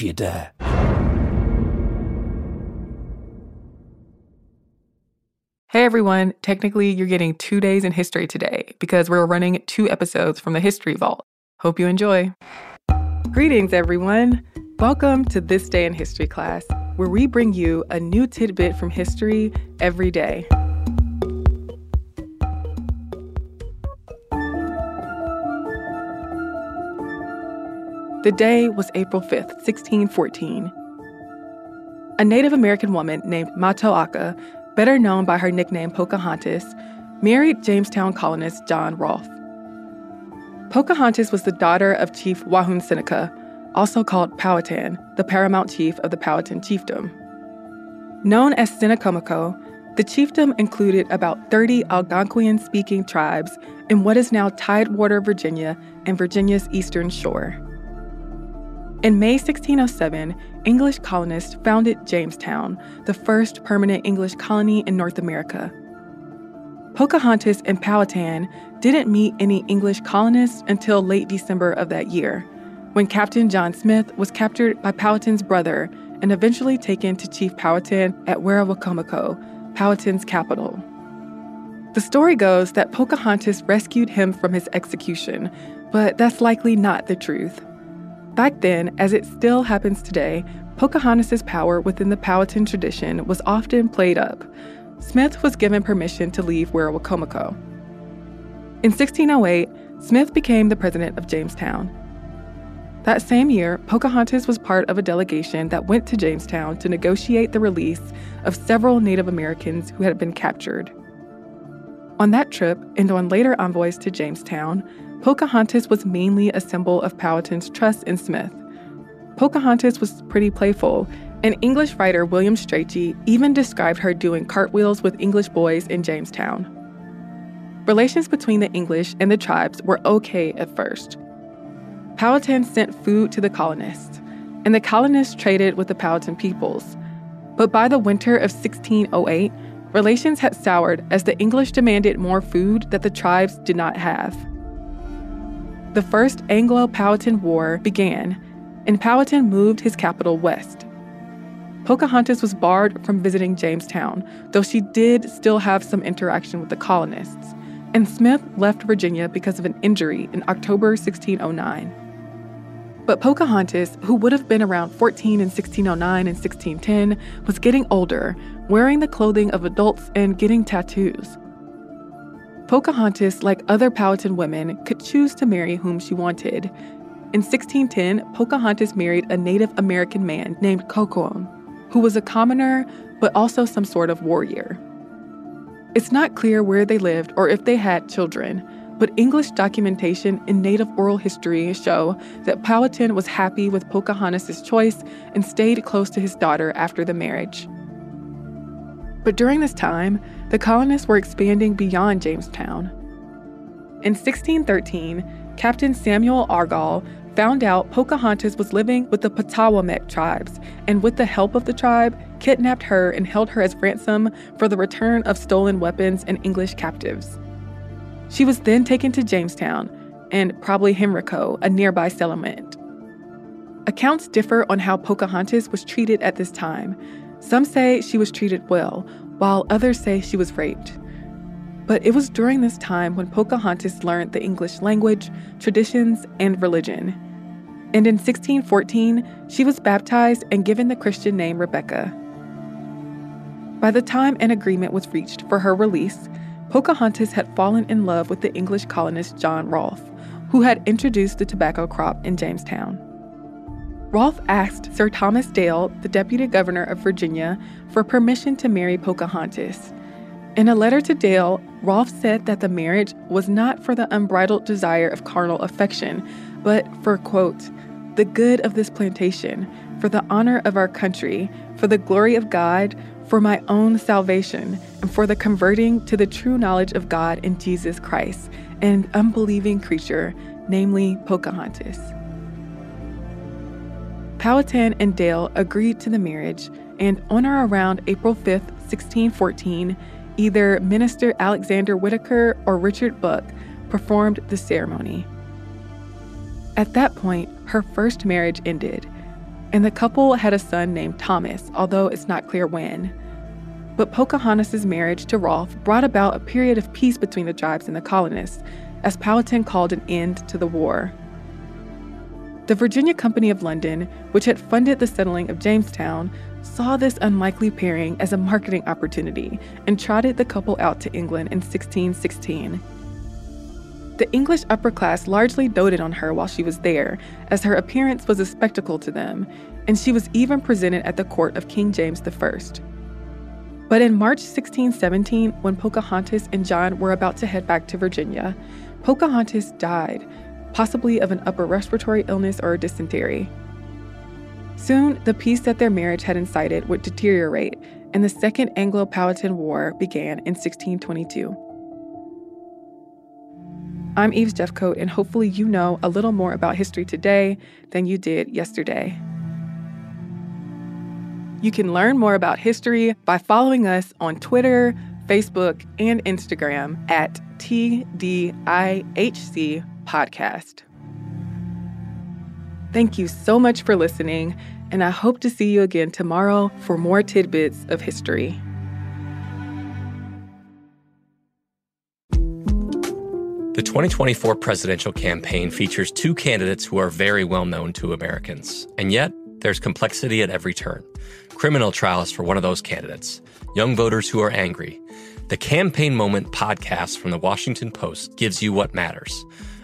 you dare. Hey everyone, technically you're getting two days in history today because we're running two episodes from the History Vault. Hope you enjoy. Greetings, everyone. Welcome to This Day in History class, where we bring you a new tidbit from history every day. The day was April 5th, 1614. A Native American woman named Matoaka, better known by her nickname Pocahontas, married Jamestown colonist John Rolfe. Pocahontas was the daughter of Chief Wahunsenaca, also called Powhatan, the paramount chief of the Powhatan chiefdom. Known as Tsenacommacah, the chiefdom included about 30 Algonquian speaking tribes in what is now Tidewater, Virginia, and Virginia's eastern shore. In May 1607, English colonists founded Jamestown, the first permanent English colony in North America. Pocahontas and Powhatan didn't meet any English colonists until late December of that year, when Captain John Smith was captured by Powhatan's brother and eventually taken to Chief Powhatan at Werowocomoco, Powhatan's capital. The story goes that Pocahontas rescued him from his execution, but that's likely not the truth. Back then, as it still happens today, Pocahontas' power within the Powhatan tradition was often played up. Smith was given permission to leave Werowocomoco. In 1608, Smith became the president of Jamestown. That same year, Pocahontas was part of a delegation that went to Jamestown to negotiate the release of several Native Americans who had been captured. On that trip, and on later envoys to Jamestown, Pocahontas was mainly a symbol of Powhatan's trust in Smith. Pocahontas was pretty playful, and English writer William Strachey even described her doing cartwheels with English boys in Jamestown. Relations between the English and the tribes were okay at first. Powhatan sent food to the colonists, and the colonists traded with the Powhatan peoples. But by the winter of 1608, relations had soured as the English demanded more food that the tribes did not have. The First Anglo Powhatan War began, and Powhatan moved his capital west. Pocahontas was barred from visiting Jamestown, though she did still have some interaction with the colonists, and Smith left Virginia because of an injury in October 1609. But Pocahontas, who would have been around 14 in 1609 and 1610, was getting older, wearing the clothing of adults and getting tattoos. Pocahontas, like other Powhatan women, could choose to marry whom she wanted. In 1610, Pocahontas married a Native American man named Kocoum, who was a commoner but also some sort of warrior. It's not clear where they lived or if they had children, but English documentation and native oral history show that Powhatan was happy with Pocahontas' choice and stayed close to his daughter after the marriage. But during this time, the colonists were expanding beyond Jamestown. In 1613, Captain Samuel Argall found out Pocahontas was living with the Patawomeck tribes, and with the help of the tribe, kidnapped her and held her as ransom for the return of stolen weapons and English captives. She was then taken to Jamestown and probably Henrico, a nearby settlement. Accounts differ on how Pocahontas was treated at this time. Some say she was treated well, while others say she was raped. But it was during this time when Pocahontas learned the English language, traditions, and religion. And in 1614, she was baptized and given the Christian name Rebecca. By the time an agreement was reached for her release, Pocahontas had fallen in love with the English colonist John Rolfe, who had introduced the tobacco crop in Jamestown. Rolfe asked Sir Thomas Dale, the deputy governor of Virginia, for permission to marry Pocahontas. In a letter to Dale, Rolfe said that the marriage was not for the unbridled desire of carnal affection, but for, quote, the good of this plantation, for the honor of our country, for the glory of God, for my own salvation, and for the converting to the true knowledge of God in Jesus Christ, an unbelieving creature, namely Pocahontas. Powhatan and Dale agreed to the marriage, and on or around April 5, 1614, either Minister Alexander Whitaker or Richard Buck performed the ceremony. At that point, her first marriage ended, and the couple had a son named Thomas, although it's not clear when. But Pocahontas' marriage to Rolfe brought about a period of peace between the tribes and the colonists, as Powhatan called an end to the war. The Virginia Company of London, which had funded the settling of Jamestown, saw this unlikely pairing as a marketing opportunity and trotted the couple out to England in 1616. The English upper class largely doted on her while she was there, as her appearance was a spectacle to them, and she was even presented at the court of King James I. But in March 1617, when Pocahontas and John were about to head back to Virginia, Pocahontas died, possibly of an upper respiratory illness or dysentery. Soon, the peace that their marriage had incited would deteriorate, and the Second Anglo Powhatan War began in 1622. I'm Eves Jeffcoat, and hopefully, you know a little more about history today than you did yesterday. You can learn more about history by following us on Twitter, Facebook, and Instagram at TDIHC Podcast. Thank you so much for listening, and I hope to see you again tomorrow for more tidbits of history. The 2024 presidential campaign features two candidates who are very well known to Americans, and yet there's complexity at every turn criminal trials for one of those candidates, young voters who are angry. The Campaign Moment podcast from the Washington Post gives you what matters.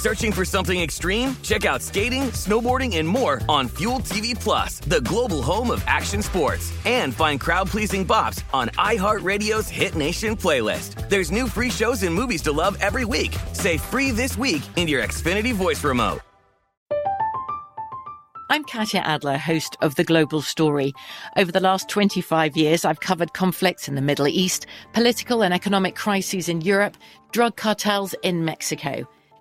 Searching for something extreme? Check out skating, snowboarding, and more on Fuel TV Plus, the global home of action sports. And find crowd-pleasing bops on iHeartRadio's Hit Nation playlist. There's new free shows and movies to love every week. Say free this week in your Xfinity voice remote. I'm Katya Adler, host of The Global Story. Over the last 25 years, I've covered conflicts in the Middle East, political and economic crises in Europe, drug cartels in Mexico.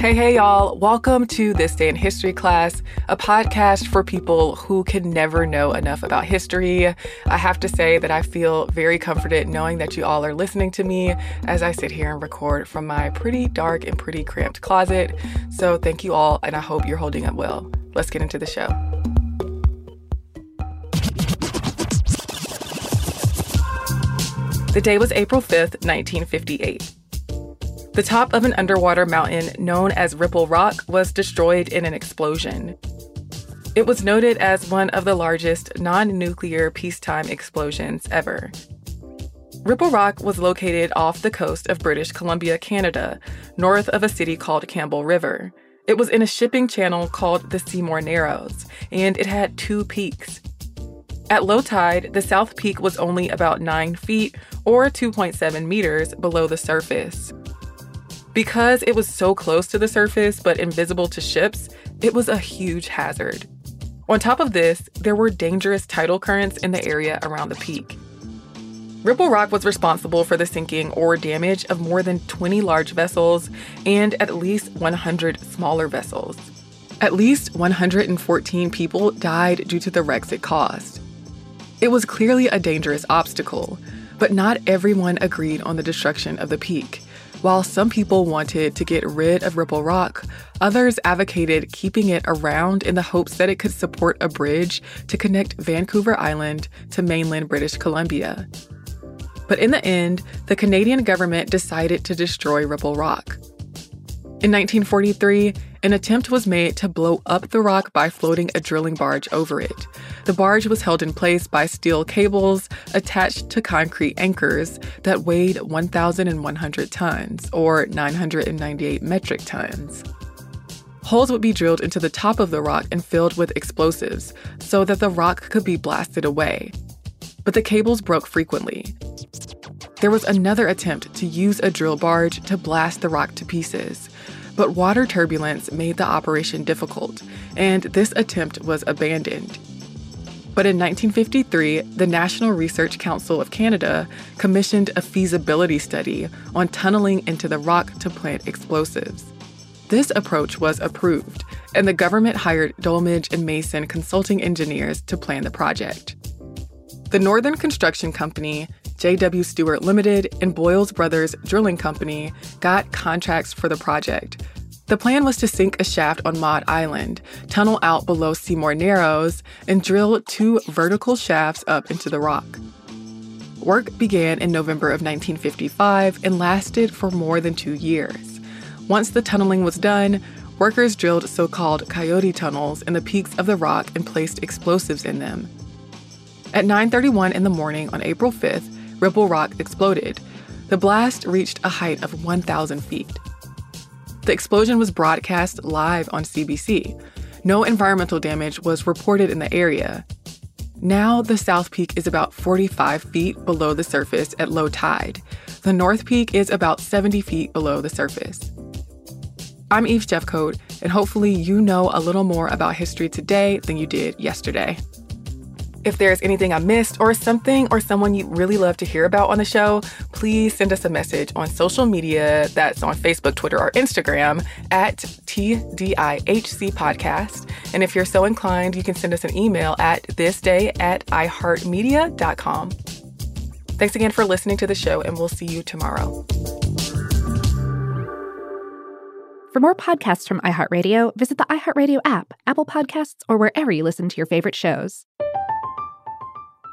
Hey, hey, y'all. Welcome to This Day in History class, a podcast for people who can never know enough about history. I have to say that I feel very comforted knowing that you all are listening to me as I sit here and record from my pretty dark and pretty cramped closet. So thank you all, and I hope you're holding up well. Let's get into the show. The day was April 5th, 1958. The top of an underwater mountain known as Ripple Rock was destroyed in an explosion. It was noted as one of the largest non nuclear peacetime explosions ever. Ripple Rock was located off the coast of British Columbia, Canada, north of a city called Campbell River. It was in a shipping channel called the Seymour Narrows, and it had two peaks. At low tide, the south peak was only about 9 feet or 2.7 meters below the surface. Because it was so close to the surface but invisible to ships, it was a huge hazard. On top of this, there were dangerous tidal currents in the area around the peak. Ripple Rock was responsible for the sinking or damage of more than 20 large vessels and at least 100 smaller vessels. At least 114 people died due to the wrecks it caused. It was clearly a dangerous obstacle, but not everyone agreed on the destruction of the peak. While some people wanted to get rid of Ripple Rock, others advocated keeping it around in the hopes that it could support a bridge to connect Vancouver Island to mainland British Columbia. But in the end, the Canadian government decided to destroy Ripple Rock. In 1943, an attempt was made to blow up the rock by floating a drilling barge over it. The barge was held in place by steel cables attached to concrete anchors that weighed 1,100 tons, or 998 metric tons. Holes would be drilled into the top of the rock and filled with explosives so that the rock could be blasted away. But the cables broke frequently. There was another attempt to use a drill barge to blast the rock to pieces, but water turbulence made the operation difficult, and this attempt was abandoned. But in 1953, the National Research Council of Canada commissioned a feasibility study on tunneling into the rock to plant explosives. This approach was approved, and the government hired Dolmage and Mason consulting engineers to plan the project. The Northern Construction Company, J.W. Stewart Limited, and Boyles Brothers Drilling Company got contracts for the project, the plan was to sink a shaft on Maud Island, tunnel out below Seymour Narrows, and drill two vertical shafts up into the rock. Work began in November of 1955 and lasted for more than two years. Once the tunneling was done, workers drilled so called coyote tunnels in the peaks of the rock and placed explosives in them. At 9:31 in the morning on April 5th, Ripple Rock exploded. The blast reached a height of 1,000 feet. The explosion was broadcast live on CBC. No environmental damage was reported in the area. Now, the South Peak is about 45 feet below the surface at low tide. The North Peak is about 70 feet below the surface. I'm Eve Jeffcoat, and hopefully, you know a little more about history today than you did yesterday. If there's anything I missed or something or someone you'd really love to hear about on the show, please send us a message on social media that's on Facebook, Twitter, or Instagram at TDIHC Podcast. And if you're so inclined, you can send us an email at thisday at iHeartMedia.com. Thanks again for listening to the show, and we'll see you tomorrow. For more podcasts from iHeartRadio, visit the iHeartRadio app, Apple Podcasts, or wherever you listen to your favorite shows.